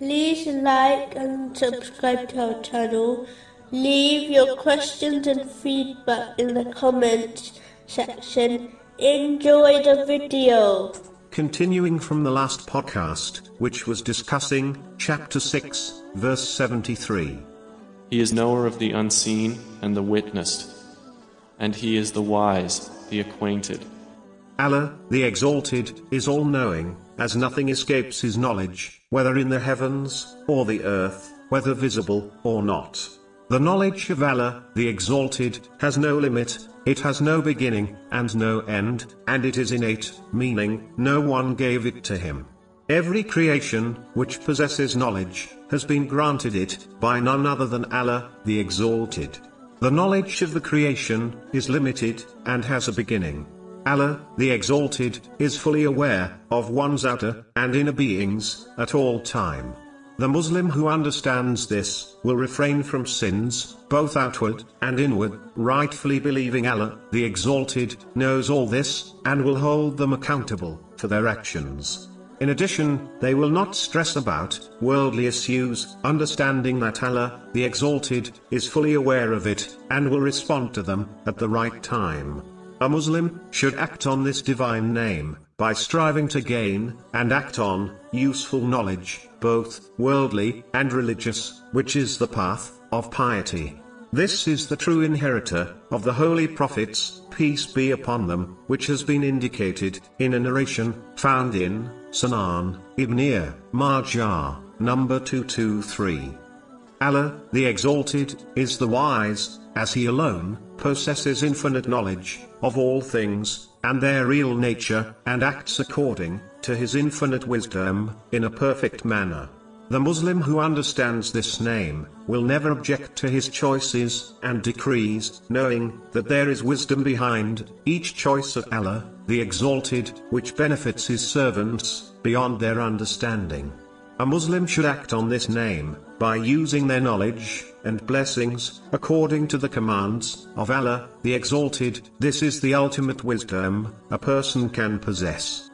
like and subscribe to our channel. Leave your questions and feedback in the comments section. Enjoy the video. Continuing from the last podcast, which was discussing chapter 6, verse 73. He is knower of the unseen and the witnessed, and he is the wise, the acquainted. Allah, the Exalted, is all knowing, as nothing escapes his knowledge, whether in the heavens, or the earth, whether visible, or not. The knowledge of Allah, the Exalted, has no limit, it has no beginning, and no end, and it is innate, meaning, no one gave it to him. Every creation, which possesses knowledge, has been granted it, by none other than Allah, the Exalted. The knowledge of the creation, is limited, and has a beginning. Allah, the Exalted, is fully aware, of one's outer, and inner beings, at all time. The Muslim who understands this, will refrain from sins, both outward, and inward, rightfully believing Allah, the Exalted, knows all this, and will hold them accountable, for their actions. In addition, they will not stress about, worldly issues, understanding that Allah, the Exalted, is fully aware of it, and will respond to them, at the right time. A Muslim should act on this divine name by striving to gain and act on useful knowledge, both worldly and religious, which is the path of piety. This is the true inheritor of the holy prophets, peace be upon them, which has been indicated in a narration found in Sunan Ibn Majah, number 223. Allah, the Exalted, is the wise, as He alone possesses infinite knowledge of all things, and their real nature, and acts according to His infinite wisdom, in a perfect manner. The Muslim who understands this name, will never object to his choices and decrees, knowing that there is wisdom behind each choice of Allah, the Exalted, which benefits his servants, beyond their understanding. A Muslim should act on this name, by using their knowledge, and blessings, according to the commands, of Allah, the Exalted, this is the ultimate wisdom, a person can possess.